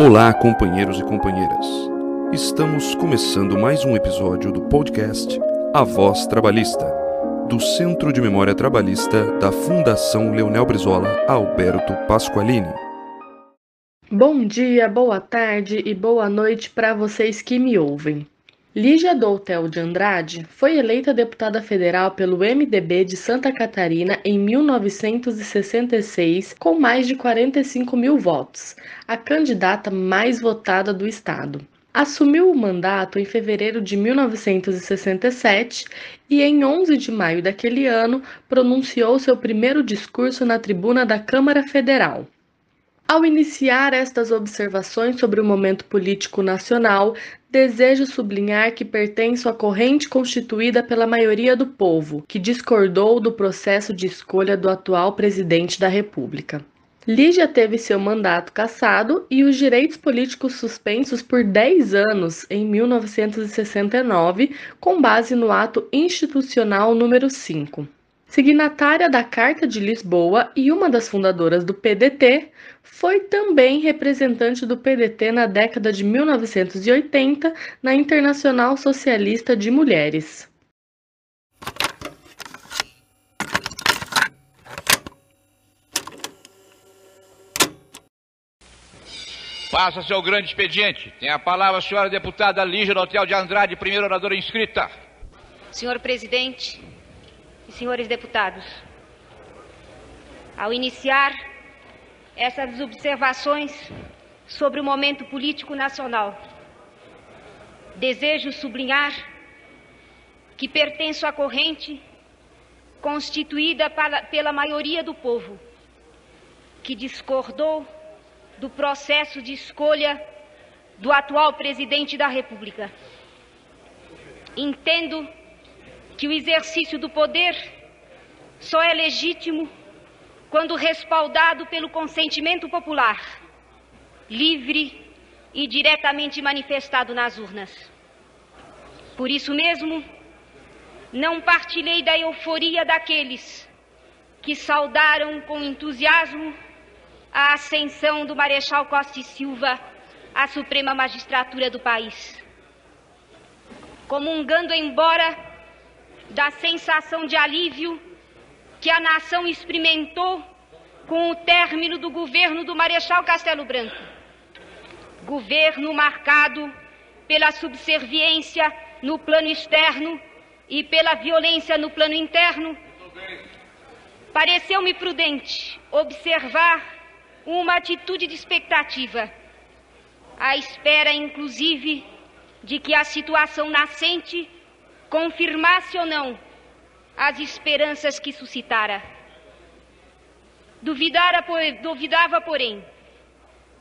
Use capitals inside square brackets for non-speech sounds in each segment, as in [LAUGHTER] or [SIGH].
Olá, companheiros e companheiras. Estamos começando mais um episódio do podcast A Voz Trabalhista, do Centro de Memória Trabalhista da Fundação Leonel Brizola Alberto Pasqualini. Bom dia, boa tarde e boa noite para vocês que me ouvem. Lígia Doutel de Andrade foi eleita deputada federal pelo MDB de Santa Catarina em 1966 com mais de 45 mil votos, a candidata mais votada do estado. Assumiu o mandato em fevereiro de 1967 e, em 11 de maio daquele ano, pronunciou seu primeiro discurso na tribuna da Câmara Federal. Ao iniciar estas observações sobre o momento político nacional, desejo sublinhar que pertenço à corrente constituída pela maioria do povo, que discordou do processo de escolha do atual presidente da República. Lígia teve seu mandato cassado e os direitos políticos suspensos por 10 anos em 1969, com base no ato institucional número 5. Signatária da Carta de Lisboa e uma das fundadoras do PDT, foi também representante do PDT na década de 1980 na Internacional Socialista de Mulheres. Passa-se ao grande expediente. Tem a palavra a senhora deputada Lígia do Hotel de Andrade, primeira oradora inscrita. Senhor presidente, e senhores deputados, ao iniciar essas observações sobre o momento político nacional, desejo sublinhar que pertenço à corrente constituída pela maioria do povo, que discordou do processo de escolha do atual presidente da República. Entendo que o exercício do poder só é legítimo quando respaldado pelo consentimento popular, livre e diretamente manifestado nas urnas. Por isso mesmo, não partilhei da euforia daqueles que saudaram com entusiasmo a ascensão do Marechal Costa e Silva à Suprema Magistratura do país. Comungando embora da sensação de alívio que a nação experimentou com o término do governo do Marechal Castelo Branco. Governo marcado pela subserviência no plano externo e pela violência no plano interno. Pareceu-me prudente observar uma atitude de expectativa, à espera, inclusive, de que a situação nascente confirmasse ou não as esperanças que suscitara. Duvidara, duvidava, porém,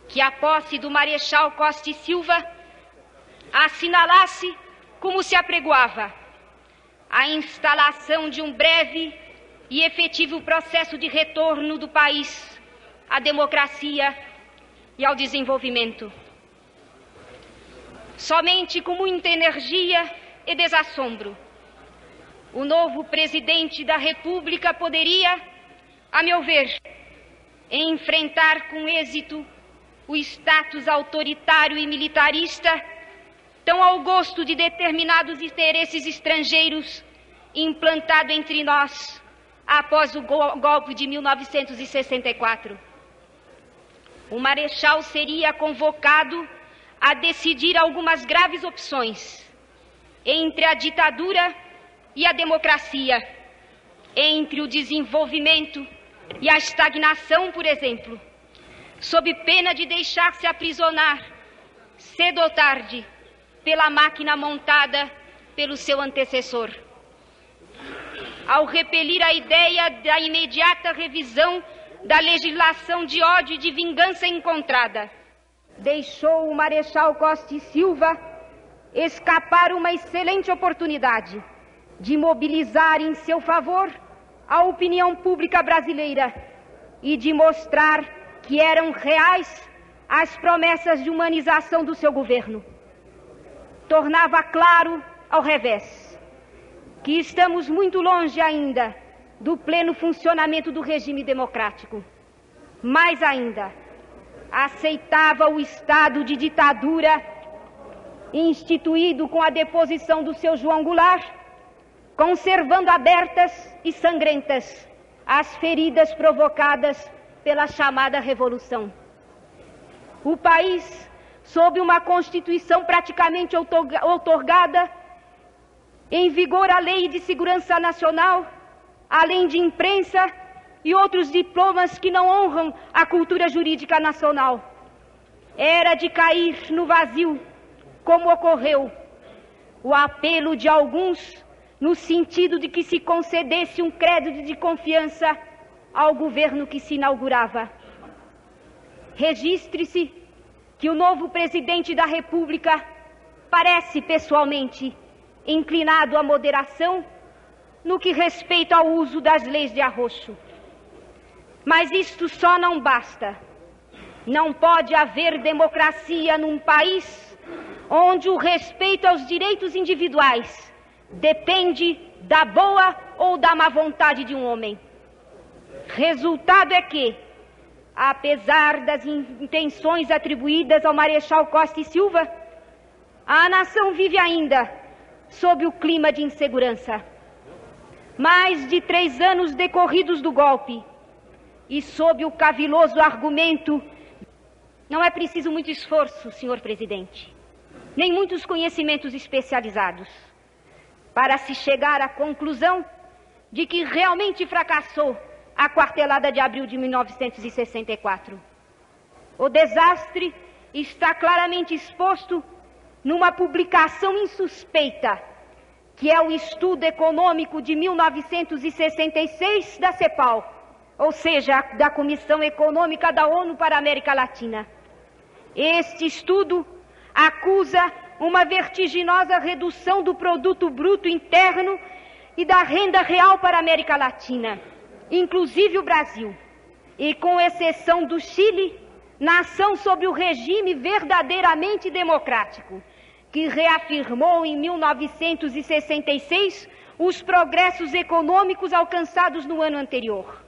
que a posse do Marechal Costa e Silva assinalasse, como se apregoava, a instalação de um breve e efetivo processo de retorno do país à democracia e ao desenvolvimento. Somente com muita energia e desassombro. O novo presidente da República poderia, a meu ver, enfrentar com êxito o status autoritário e militarista, tão ao gosto de determinados interesses estrangeiros, implantado entre nós após o golpe de 1964. O Marechal seria convocado a decidir algumas graves opções entre a ditadura e a democracia, entre o desenvolvimento e a estagnação, por exemplo, sob pena de deixar-se aprisionar, cedo ou tarde, pela máquina montada pelo seu antecessor. Ao repelir a ideia da imediata revisão da legislação de ódio e de vingança encontrada, deixou o Marechal Costa e Silva escapar uma excelente oportunidade de mobilizar em seu favor a opinião pública brasileira e de mostrar que eram reais as promessas de humanização do seu governo. Tornava claro, ao revés, que estamos muito longe ainda do pleno funcionamento do regime democrático. Mais ainda, aceitava o estado de ditadura instituído com a deposição do seu João Goulart, conservando abertas e sangrentas as feridas provocadas pela chamada Revolução. O país, sob uma Constituição praticamente outorgada, em vigor a Lei de Segurança Nacional, além de imprensa e outros diplomas que não honram a cultura jurídica nacional. Era de cair no vazio, como ocorreu o apelo de alguns no sentido de que se concedesse um crédito de confiança ao governo que se inaugurava. Registre-se que o novo presidente da República parece pessoalmente inclinado à moderação no que respeita ao uso das leis de arroxo. Mas isto só não basta. Não pode haver democracia num país onde o respeito aos direitos individuais depende da boa ou da má vontade de um homem. Resultado é que, apesar das intenções atribuídas ao Marechal Costa e Silva, a nação vive ainda sob o clima de insegurança. Mais de três anos decorridos do golpe e sob o caviloso argumento não é preciso muito esforço, senhor presidente, nem muitos conhecimentos especializados para se chegar à conclusão de que realmente fracassou a quartelada de abril de 1964. O desastre está claramente exposto numa publicação insuspeita, que é o Estudo Econômico de 1966 da CEPAL, ou seja, da Comissão Econômica da ONU para a América Latina. Este estudo acusa uma vertiginosa redução do produto bruto interno e da renda real para a América Latina, inclusive o Brasil, e com exceção do Chile, nação sob o regime verdadeiramente democrático, que reafirmou em 1966 os progressos econômicos alcançados no ano anterior.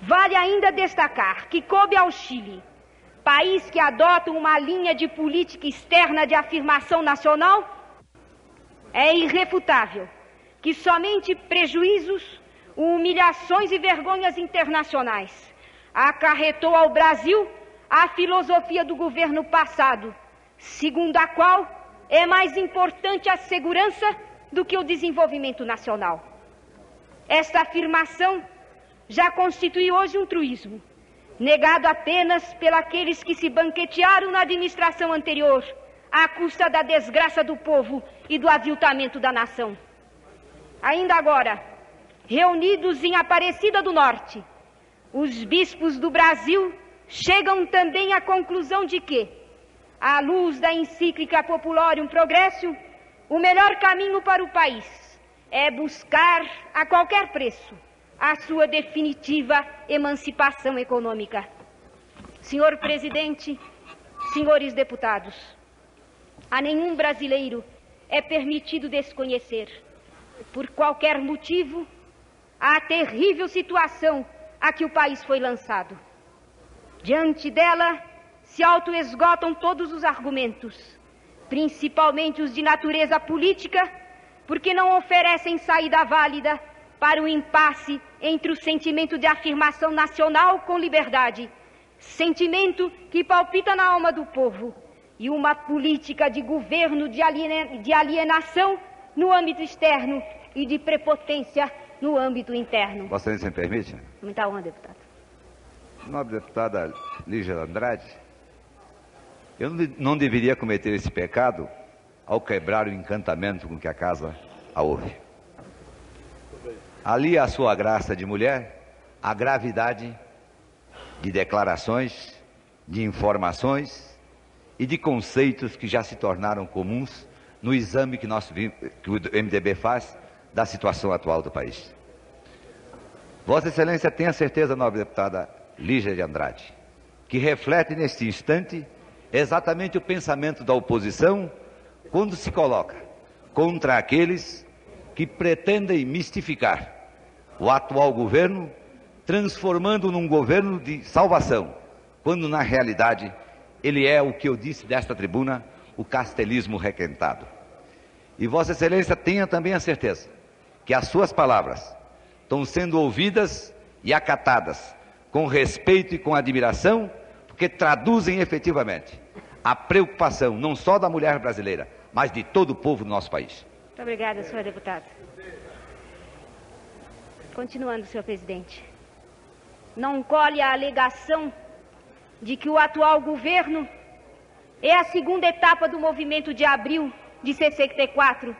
Vale ainda destacar que coube ao Chile país que adota uma linha de política externa de afirmação nacional, é irrefutável que somente prejuízos, humilhações e vergonhas internacionais acarretou ao Brasil a filosofia do governo passado, segundo a qual é mais importante a segurança do que o desenvolvimento nacional. Esta afirmação já constitui hoje um truísmo negado apenas pelos que se banquetearam na administração anterior, à custa da desgraça do povo e do aviltamento da nação. Ainda agora, reunidos em Aparecida do Norte, os bispos do Brasil chegam também à conclusão de que, à luz da encíclica Populorium Progressio, o melhor caminho para o país é buscar, a qualquer preço, a sua definitiva emancipação econômica. Senhor presidente, senhores deputados, a nenhum brasileiro é permitido desconhecer, por qualquer motivo, a terrível situação a que o país foi lançado. Diante dela, se autoesgotam todos os argumentos, principalmente os de natureza política, porque não oferecem saída válida para o impasse entre o sentimento de afirmação nacional com liberdade, sentimento que palpita na alma do povo, e uma política de governo de, alienação no âmbito externo e de prepotência no âmbito interno. Vossa Excelência me permite? Muita honra, deputado. Nobre deputada Lígia Andrade, eu não deveria cometer esse pecado ao quebrar o encantamento com que a casa a ouve. Ali a sua graça de mulher, a gravidade de declarações, de informações e de conceitos que já se tornaram comuns no exame que, nós, que o MDB faz da situação atual do país. Vossa Excelência tem a certeza, nobre deputada Lígia de Andrade, que reflete neste instante exatamente o pensamento da oposição quando se coloca contra aqueles que pretendem mistificar o atual governo, transformando num governo de salvação, quando na realidade ele é o que eu disse desta tribuna, o castelismo requentado. E Vossa Excelência tenha também a certeza que as suas palavras estão sendo ouvidas e acatadas com respeito e com admiração, porque traduzem efetivamente a preocupação não só da mulher brasileira, mas de todo o povo do nosso país. Muito obrigada, senhor deputado. Continuando, senhor presidente. Não colhe a alegação de que o atual governo é a segunda etapa do movimento de abril de 64,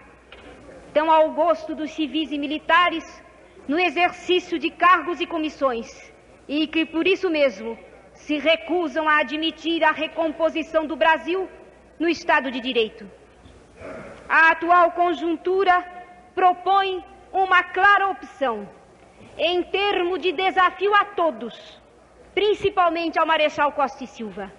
tão ao gosto dos civis e militares no exercício de cargos e comissões, e que por isso mesmo se recusam a admitir a recomposição do Brasil no Estado de Direito. A atual conjuntura propõe uma clara opção em termos de desafio a todos, principalmente ao Marechal Costa e Silva.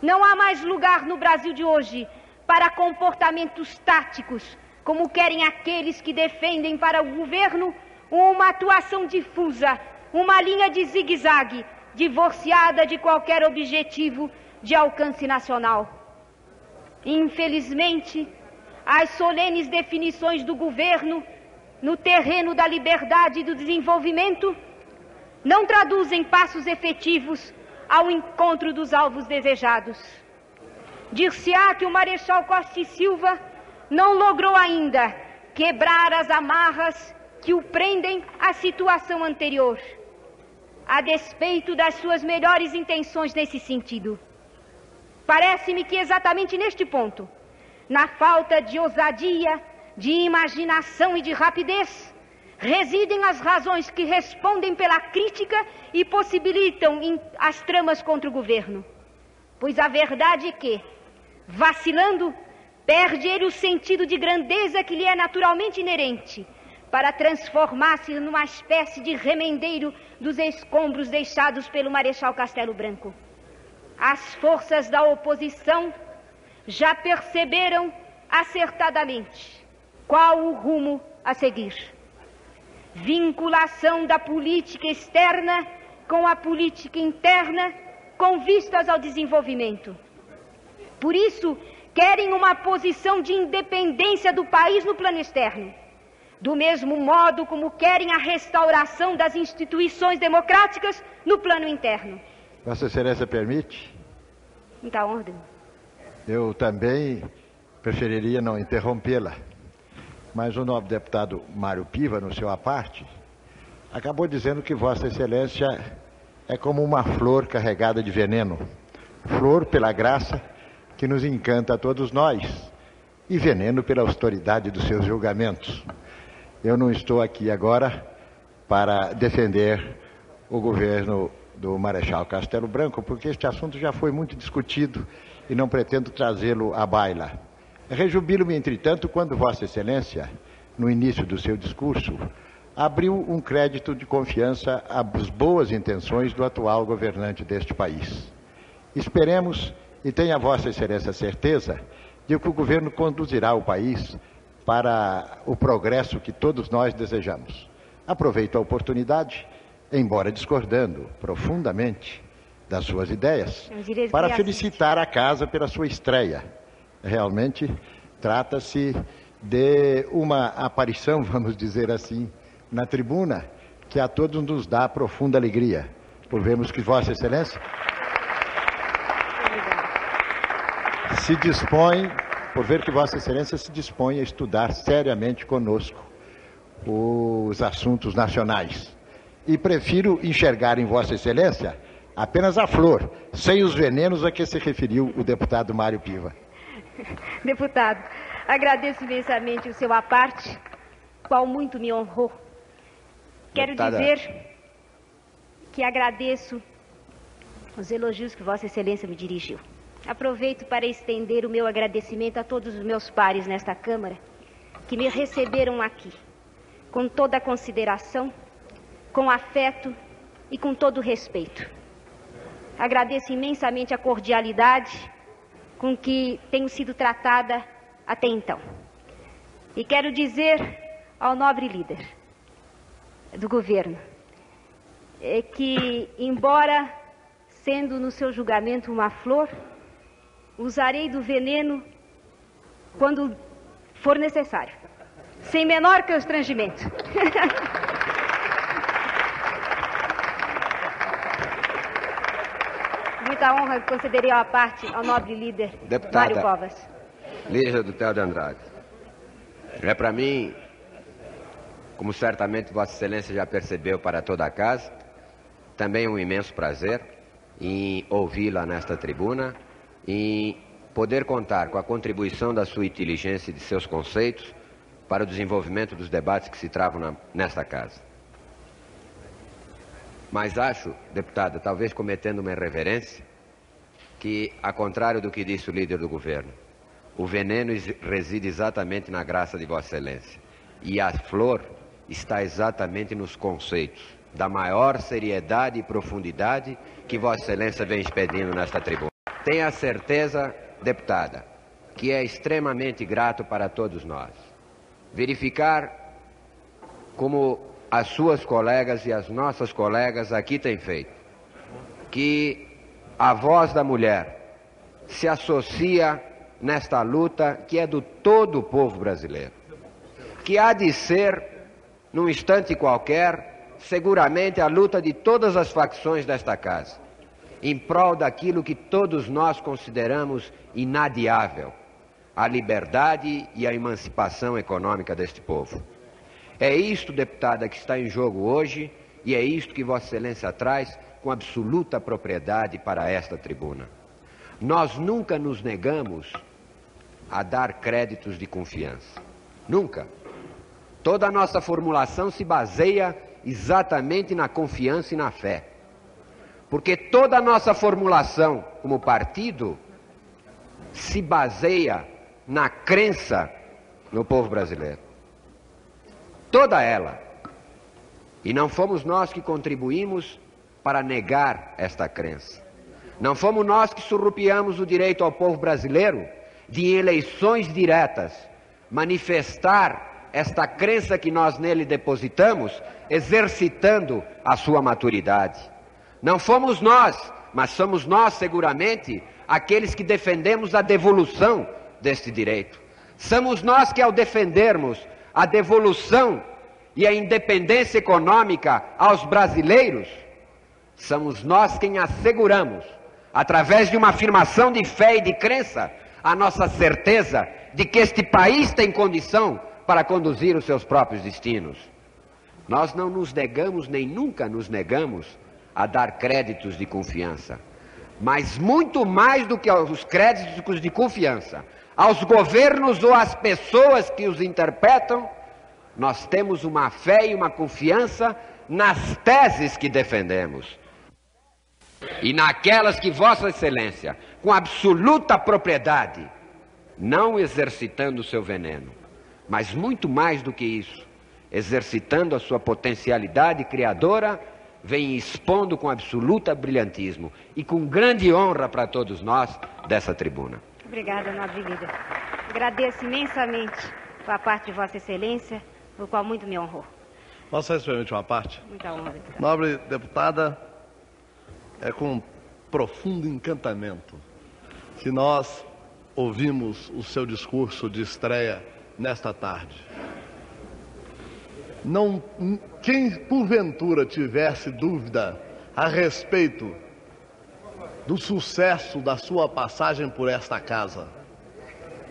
Não há mais lugar no Brasil de hoje para comportamentos táticos, como querem aqueles que defendem para o governo uma atuação difusa, uma linha de zigue-zague, divorciada de qualquer objetivo de alcance nacional. Infelizmente, as solenes definições do governo no terreno da liberdade e do desenvolvimento não traduzem passos efetivos ao encontro dos alvos desejados. Dir-se-á que o Marechal Costa e Silva não logrou ainda quebrar as amarras que o prendem à situação anterior, a despeito das suas melhores intenções nesse sentido. Parece-me que exatamente neste ponto, na falta de ousadia, de imaginação e de rapidez, residem as razões que respondem pela crítica e possibilitam as tramas contra o governo. Pois a verdade é que, vacilando, perde ele o sentido de grandeza que lhe é naturalmente inerente, para transformar-se numa espécie de remendeiro dos escombros deixados pelo Marechal Castelo Branco. As forças da oposição já perceberam acertadamente qual o rumo a seguir. Vinculação da política externa com a política interna com vistas ao desenvolvimento. Por isso, querem uma posição de independência do país no plano externo, do mesmo modo como querem a restauração das instituições democráticas no plano interno. Vossa Excelência permite? Muita ordem. Eu também preferiria não interrompê-la, mas o nobre deputado Mário Piva, no seu aparte, acabou dizendo que Vossa Excelência é como uma flor carregada de veneno. Flor pela graça que nos encanta a todos nós, e veneno pela autoridade dos seus julgamentos. Eu não estou aqui agora para defender o governo do Marechal Castelo Branco, porque este assunto já foi muito discutido e não pretendo trazê-lo à baila. Rejubilo-me, entretanto, quando Vossa Excelência, no início do seu discurso, abriu um crédito de confiança às boas intenções do atual governante deste país. Esperemos e tenha Vossa Excelência certeza de que o governo conduzirá o país para o progresso que todos nós desejamos. Aproveito a oportunidade, embora discordando profundamente das suas ideias, para felicitar a casa pela sua estreia. Realmente trata-se de uma aparição, [LAUGHS] vamos dizer assim, na tribuna, que a todos nos dá profunda alegria, por vermos que Vossa Excelência se dispõe, por ver que Vossa Excelência se dispõe a estudar seriamente conosco os assuntos nacionais. E prefiro enxergar em Vossa Excelência apenas a flor, sem os venenos a que se referiu o deputado Mário Piva. [LAUGHS] Deputado, agradeço imensamente o seu aparte, qual muito me honrou. Quero Deputada... dizer que agradeço os elogios que Vossa Excelência me dirigiu. Aproveito para estender o meu agradecimento a todos os meus pares nesta Câmara que me receberam aqui, com toda a consideração, com afeto e com todo o respeito. Agradeço imensamente a cordialidade com que tenho sido tratada até então. E quero dizer ao nobre líder do governo é que, embora sendo no seu julgamento uma flor, usarei do veneno quando for necessário, sem menor constrangimento. [LAUGHS] Muita honra concederei à parte ao nobre líder Deputada, Mário Covas. Lígia do Tel de Andrade. É para mim, como certamente Vossa Excelência já percebeu para toda a casa, também um imenso prazer em ouvi-la nesta tribuna, em poder contar com a contribuição da sua inteligência e de seus conceitos para o desenvolvimento dos debates que se travam na, nesta casa. Mas acho, deputada, talvez cometendo uma irreverência, que, a contrário do que disse o líder do governo, o veneno reside exatamente na graça de Vossa Excelência. E a flor está exatamente nos conceitos da maior seriedade e profundidade que Vossa Excelência vem expedindo nesta tribuna. Tenha certeza, deputada, que é extremamente grato para todos nós verificar como as suas colegas e as nossas colegas aqui têm feito, que a voz da mulher se associa nesta luta que é do todo o povo brasileiro, que há de ser, num instante qualquer, seguramente a luta de todas as facções desta casa, em prol daquilo que todos nós consideramos inadiável, a liberdade e a emancipação econômica deste povo. É isto, deputada, que está em jogo hoje e é isto que Vossa Excelência traz com absoluta propriedade para esta tribuna. Nós nunca nos negamos a dar créditos de confiança. Nunca. Toda a nossa formulação se baseia exatamente na confiança e na fé. Porque toda a nossa formulação como partido se baseia na crença no povo brasileiro. Toda ela. E não fomos nós que contribuímos para negar esta crença. Não fomos nós que surrupiamos o direito ao povo brasileiro de em eleições diretas manifestar esta crença que nós nele depositamos, exercitando a sua maturidade. Não fomos nós, mas somos nós seguramente aqueles que defendemos a devolução deste direito. Somos nós que, ao defendermos a devolução e a independência econômica aos brasileiros, somos nós quem asseguramos, através de uma afirmação de fé e de crença, a nossa certeza de que este país tem condição para conduzir os seus próprios destinos. Nós não nos negamos, nem nunca nos negamos, a dar créditos de confiança. Mas muito mais do que os créditos de confiança, aos governos ou às pessoas que os interpretam, nós temos uma fé e uma confiança nas teses que defendemos e naquelas que Vossa Excelência, com absoluta propriedade, não exercitando o seu veneno, mas muito mais do que isso, exercitando a sua potencialidade criadora, vem expondo com absoluta brilhantismo e com grande honra para todos nós dessa tribuna. Obrigada, nobre líder. Agradeço imensamente a parte de Vossa Excelência, o qual muito me honrou. Vossa Excelência, permite uma parte? Muita honra. Nobre deputada, é com profundo encantamento que nós ouvimos o seu discurso de estreia nesta tarde. Não, quem porventura tivesse dúvida a respeito do sucesso da sua passagem por esta casa,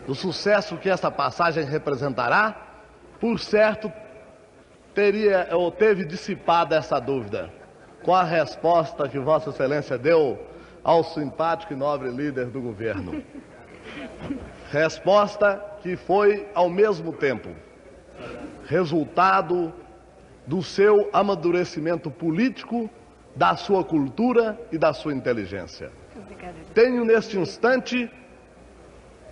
do sucesso que esta passagem representará, por certo teria ou teve dissipada essa dúvida com a resposta que Vossa Excelência deu ao simpático e nobre líder do governo. Resposta que foi, ao mesmo tempo, resultado do seu amadurecimento político, da sua cultura e da sua inteligência. Tenho neste instante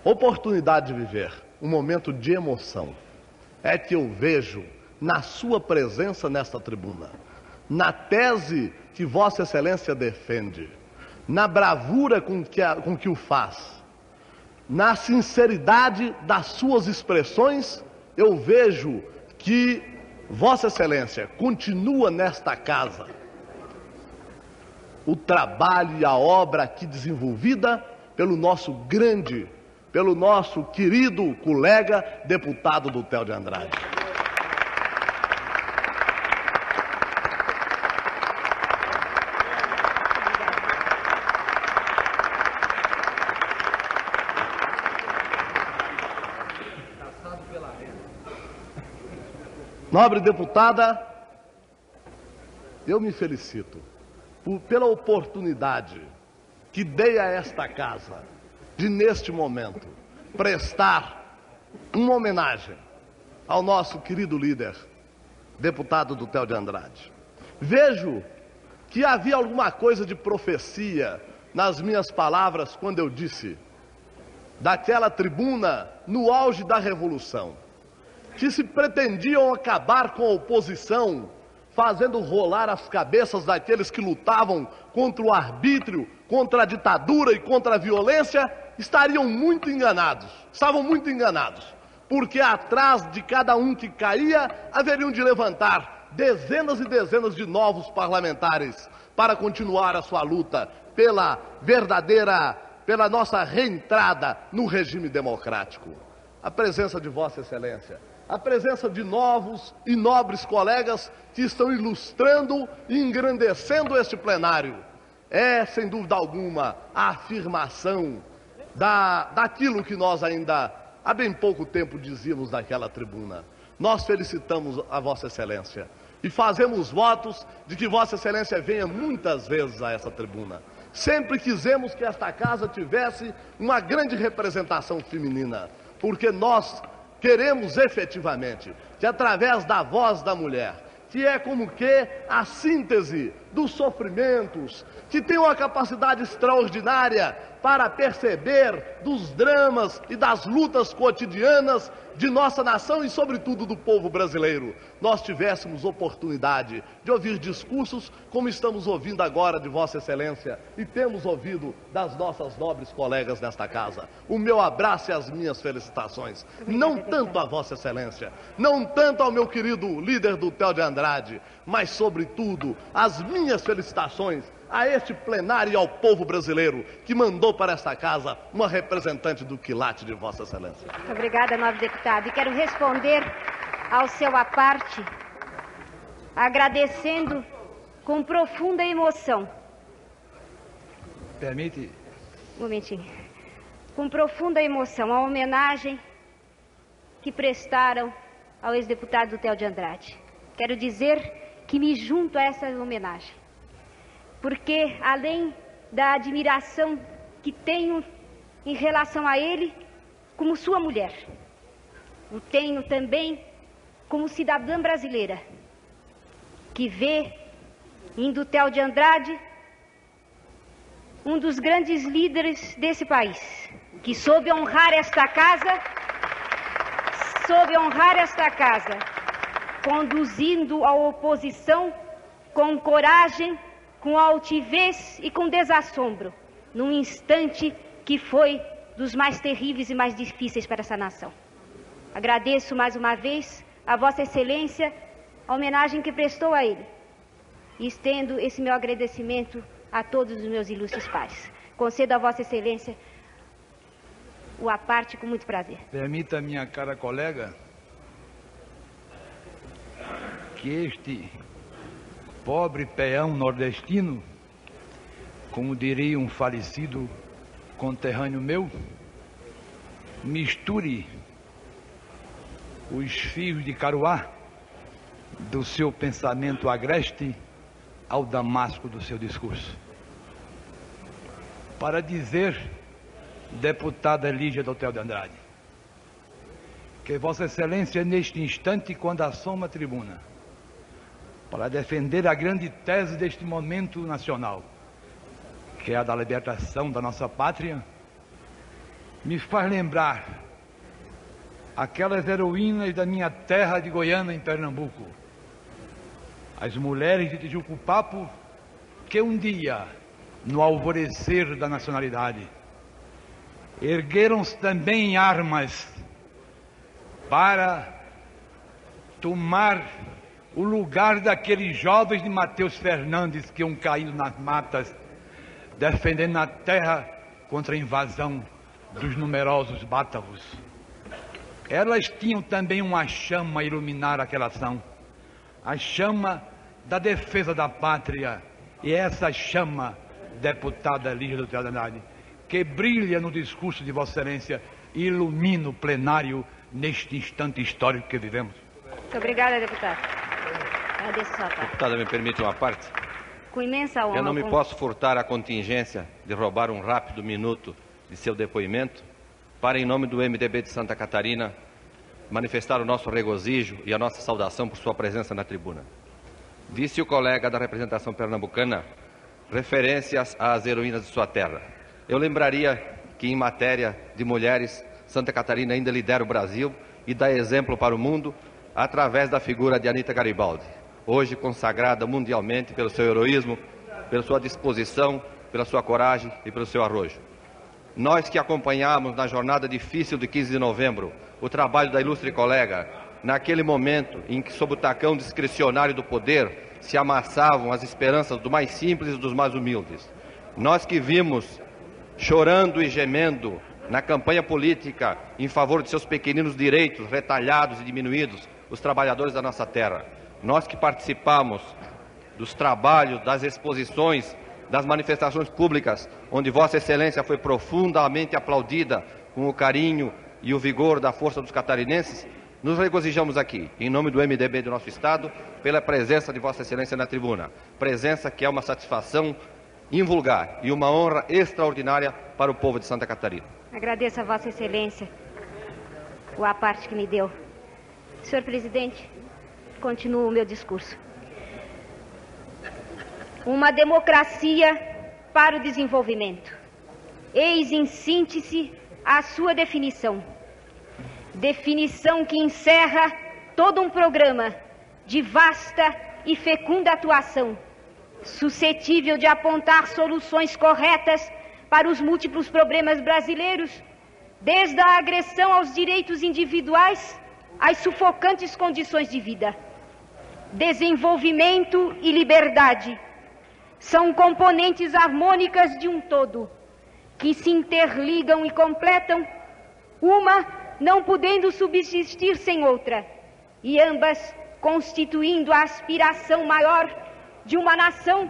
oportunidade de viver um momento de emoção. É que eu vejo na sua presença nesta tribuna na tese que Vossa Excelência defende, na bravura com que, a, com que o faz, na sinceridade das suas expressões, eu vejo que Vossa Excelência continua nesta casa o trabalho e a obra aqui desenvolvida pelo nosso grande, pelo nosso querido colega deputado do Tel de Andrade. Nobre deputada, eu me felicito por, pela oportunidade que dei a esta casa de, neste momento, prestar uma homenagem ao nosso querido líder, deputado do de Andrade. Vejo que havia alguma coisa de profecia nas minhas palavras quando eu disse, daquela tribuna, no auge da revolução que se pretendiam acabar com a oposição, fazendo rolar as cabeças daqueles que lutavam contra o arbítrio, contra a ditadura e contra a violência, estariam muito enganados. Estavam muito enganados. Porque atrás de cada um que caía, haveriam de levantar dezenas e dezenas de novos parlamentares para continuar a sua luta pela verdadeira, pela nossa reentrada no regime democrático. A presença de Vossa Excelência a presença de novos e nobres colegas que estão ilustrando e engrandecendo este plenário. É, sem dúvida alguma, a afirmação da, daquilo que nós ainda há bem pouco tempo dizíamos naquela tribuna. Nós felicitamos a Vossa Excelência e fazemos votos de que Vossa Excelência venha muitas vezes a essa tribuna. Sempre quisemos que esta casa tivesse uma grande representação feminina, porque nós Queremos efetivamente que, através da voz da mulher, que é como que a síntese dos sofrimentos, que tem uma capacidade extraordinária para perceber dos dramas e das lutas cotidianas de nossa nação e, sobretudo, do povo brasileiro, nós tivéssemos oportunidade de ouvir discursos como estamos ouvindo agora de Vossa Excelência e temos ouvido das nossas nobres colegas nesta casa. O meu abraço e as minhas felicitações, não tanto a Vossa Excelência, não tanto ao meu querido líder do Tel de Andrade, mas, sobretudo, as minhas felicitações a este plenário e ao povo brasileiro que mandou para esta casa uma representante do quilate de Vossa Excelência. Obrigada, nobre deputado. E quero responder ao seu aparte, agradecendo com profunda emoção. Permite? Um momentinho. Com profunda emoção a homenagem que prestaram ao ex-deputado Theo de Andrade. Quero dizer que me junto a essa homenagem porque além da admiração que tenho em relação a ele como sua mulher, o tenho também como cidadã brasileira, que vê em Dutel de Andrade um dos grandes líderes desse país, que soube honrar esta casa, soube honrar esta casa, conduzindo a oposição com coragem com altivez e com desassombro, num instante que foi dos mais terríveis e mais difíceis para essa nação. Agradeço mais uma vez a Vossa Excelência a homenagem que prestou a ele e estendo esse meu agradecimento a todos os meus ilustres pais. Concedo a Vossa Excelência o aparte com muito prazer. Permita, minha cara colega, que este pobre peão nordestino, como diria um falecido conterrâneo meu, misture os fios de caruá do seu pensamento agreste ao damasco do seu discurso. Para dizer, deputada Lígia do Hotel de Andrade, que Vossa Excelência, neste instante, quando assoma a tribuna, para defender a grande tese deste momento nacional, que é a da libertação da nossa pátria, me faz lembrar aquelas heroínas da minha terra de Goiânia, em Pernambuco, as mulheres de Tijuco-Papo, que um dia, no alvorecer da nacionalidade, ergueram-se também armas para tomar o lugar daqueles jovens de Mateus Fernandes que iam caindo nas matas, defendendo a terra contra a invasão dos numerosos bátavos. Elas tinham também uma chama a iluminar aquela ação, a chama da defesa da pátria, e essa chama, deputada Lígia do Andrade, que brilha no discurso de Vossa Excelência, ilumina o plenário neste instante histórico que vivemos. Muito obrigada, deputado. Agradeço a. Deputada, me permite uma parte? Com imensa honra. Eu não me com- posso furtar a contingência de roubar um rápido minuto de seu depoimento para, em nome do MDB de Santa Catarina, manifestar o nosso regozijo e a nossa saudação por sua presença na tribuna. Disse o colega da representação pernambucana referências às heroínas de sua terra. Eu lembraria que, em matéria de mulheres, Santa Catarina ainda lidera o Brasil e dá exemplo para o mundo através da figura de Anita Garibaldi, hoje consagrada mundialmente pelo seu heroísmo, pela sua disposição, pela sua coragem e pelo seu arrojo. Nós que acompanhamos na jornada difícil de 15 de novembro o trabalho da ilustre colega, naquele momento em que, sob o tacão discricionário do poder, se amassavam as esperanças do mais simples e dos mais humildes. Nós que vimos, chorando e gemendo, na campanha política em favor de seus pequeninos direitos retalhados e diminuídos, os trabalhadores da nossa terra. Nós que participamos dos trabalhos, das exposições, das manifestações públicas, onde Vossa Excelência foi profundamente aplaudida com o carinho e o vigor da força dos catarinenses, nos regozijamos aqui, em nome do MDB do nosso Estado, pela presença de Vossa Excelência na tribuna. Presença que é uma satisfação invulgar e uma honra extraordinária para o povo de Santa Catarina. Agradeço a Vossa Excelência a parte que me deu. Senhor Presidente, continuo o meu discurso. Uma democracia para o desenvolvimento. Eis em síntese a sua definição. Definição que encerra todo um programa de vasta e fecunda atuação, suscetível de apontar soluções corretas para os múltiplos problemas brasileiros, desde a agressão aos direitos individuais às sufocantes condições de vida. Desenvolvimento e liberdade são componentes harmônicas de um todo, que se interligam e completam, uma não podendo subsistir sem outra, e ambas constituindo a aspiração maior de uma nação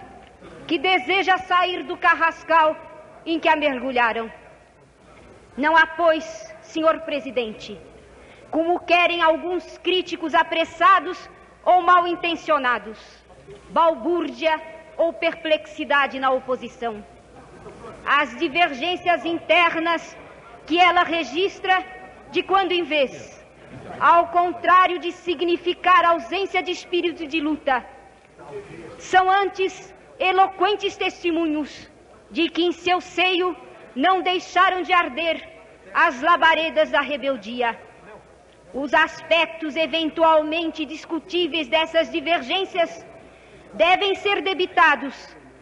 que deseja sair do carrascal em que a mergulharam. Não há, pois, senhor presidente, como querem alguns críticos apressados ou mal intencionados, balbúrdia ou perplexidade na oposição. As divergências internas que ela registra de quando em vez, ao contrário de significar ausência de espírito de luta, são antes eloquentes testemunhos de que em seu seio não deixaram de arder as labaredas da rebeldia. Os aspectos eventualmente discutíveis dessas divergências devem ser debitados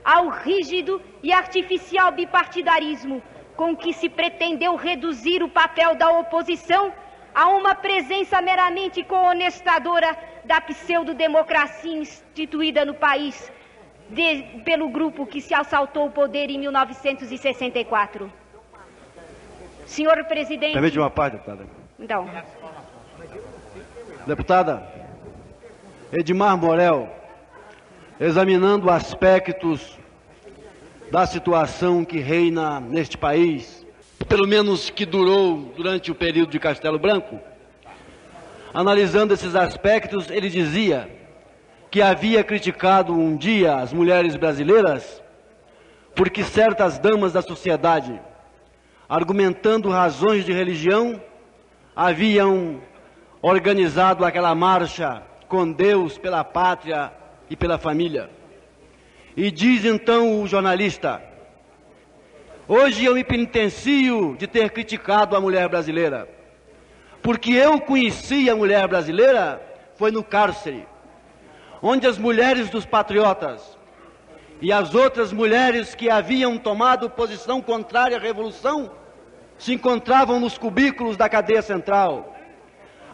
ao rígido e artificial bipartidarismo com que se pretendeu reduzir o papel da oposição a uma presença meramente coonestadora da pseudo-democracia instituída no país de, pelo grupo que se assaltou o poder em 1964. Senhor presidente. Permite uma parte, deputada. Então. Deputada, Edmar Morel, examinando aspectos da situação que reina neste país, pelo menos que durou durante o período de Castelo Branco, analisando esses aspectos, ele dizia que havia criticado um dia as mulheres brasileiras porque certas damas da sociedade, argumentando razões de religião, haviam organizado aquela marcha com Deus pela pátria e pela família. E diz então o jornalista: Hoje eu me penitencio de ter criticado a mulher brasileira, porque eu conheci a mulher brasileira foi no cárcere, onde as mulheres dos patriotas e as outras mulheres que haviam tomado posição contrária à revolução se encontravam nos cubículos da cadeia central,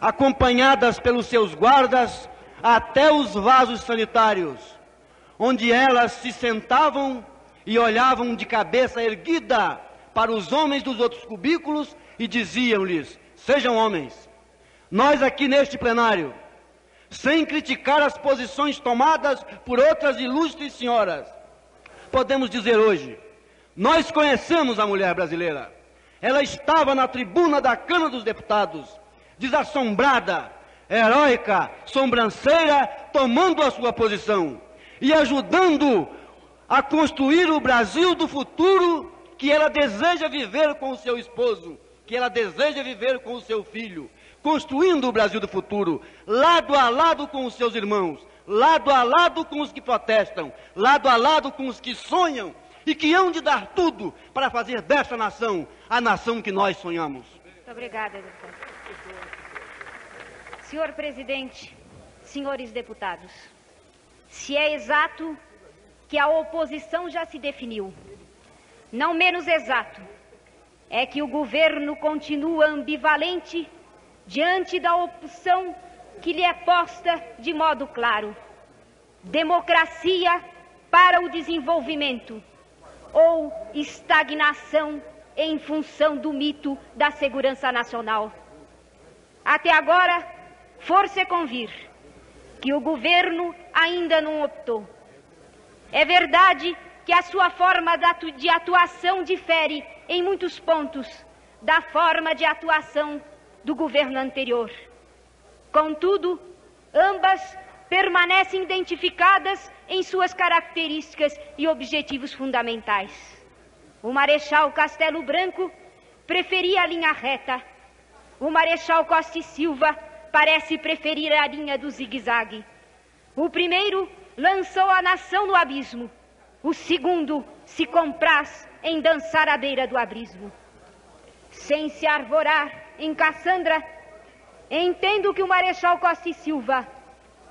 acompanhadas pelos seus guardas, até os vasos sanitários, onde elas se sentavam e olhavam de cabeça erguida para os homens dos outros cubículos e diziam-lhes: Sejam homens. Nós aqui neste plenário, sem criticar as posições tomadas por outras ilustres senhoras, podemos dizer hoje: nós conhecemos a mulher brasileira. Ela estava na tribuna da Câmara dos Deputados, desassombrada, heróica, sobranceira, tomando a sua posição e ajudando a construir o Brasil do futuro que ela deseja viver com o seu esposo, que ela deseja viver com o seu filho, construindo o Brasil do futuro, lado a lado com os seus irmãos, lado a lado com os que protestam, lado a lado com os que sonham e que hão de dar tudo para fazer desta nação a nação que nós sonhamos. Muito obrigada, deputado. Senhor presidente, senhores deputados, se é exato que a oposição já se definiu, não menos exato é que o governo continua ambivalente diante da opção que lhe é posta de modo claro: democracia para o desenvolvimento ou estagnação em função do mito da segurança nacional. Até agora, força convir que o governo ainda não optou. É verdade que a sua forma de atuação difere em muitos pontos da forma de atuação do governo anterior. Contudo, ambas permanecem identificadas em suas características e objetivos fundamentais. O Marechal Castelo Branco preferia a linha reta. O Marechal Costa e Silva parece preferir a linha do zigue-zague. O primeiro lançou a nação no abismo. O segundo se compraz em dançar à beira do abismo. Sem se arvorar em Cassandra, entendo que o Marechal Costa e Silva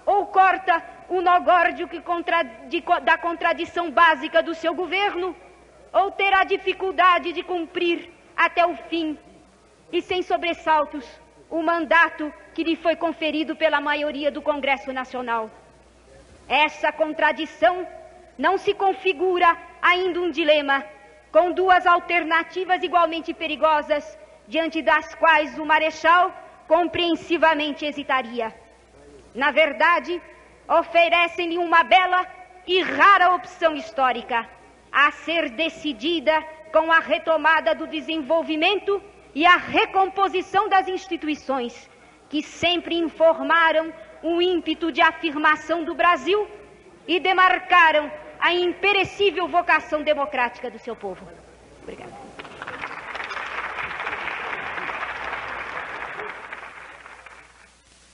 ou corta o nó górdio que contra, de, da contradição básica do seu governo, ou terá dificuldade de cumprir até o fim e sem sobressaltos o mandato que lhe foi conferido pela maioria do Congresso Nacional. Essa contradição não se configura ainda um dilema, com duas alternativas igualmente perigosas, diante das quais o Marechal compreensivamente hesitaria. Na verdade, oferecem-lhe uma bela e rara opção histórica, a ser decidida com a retomada do desenvolvimento e a recomposição das instituições, que sempre informaram o ímpeto de afirmação do Brasil e demarcaram a imperecível vocação democrática do seu povo. Obrigada.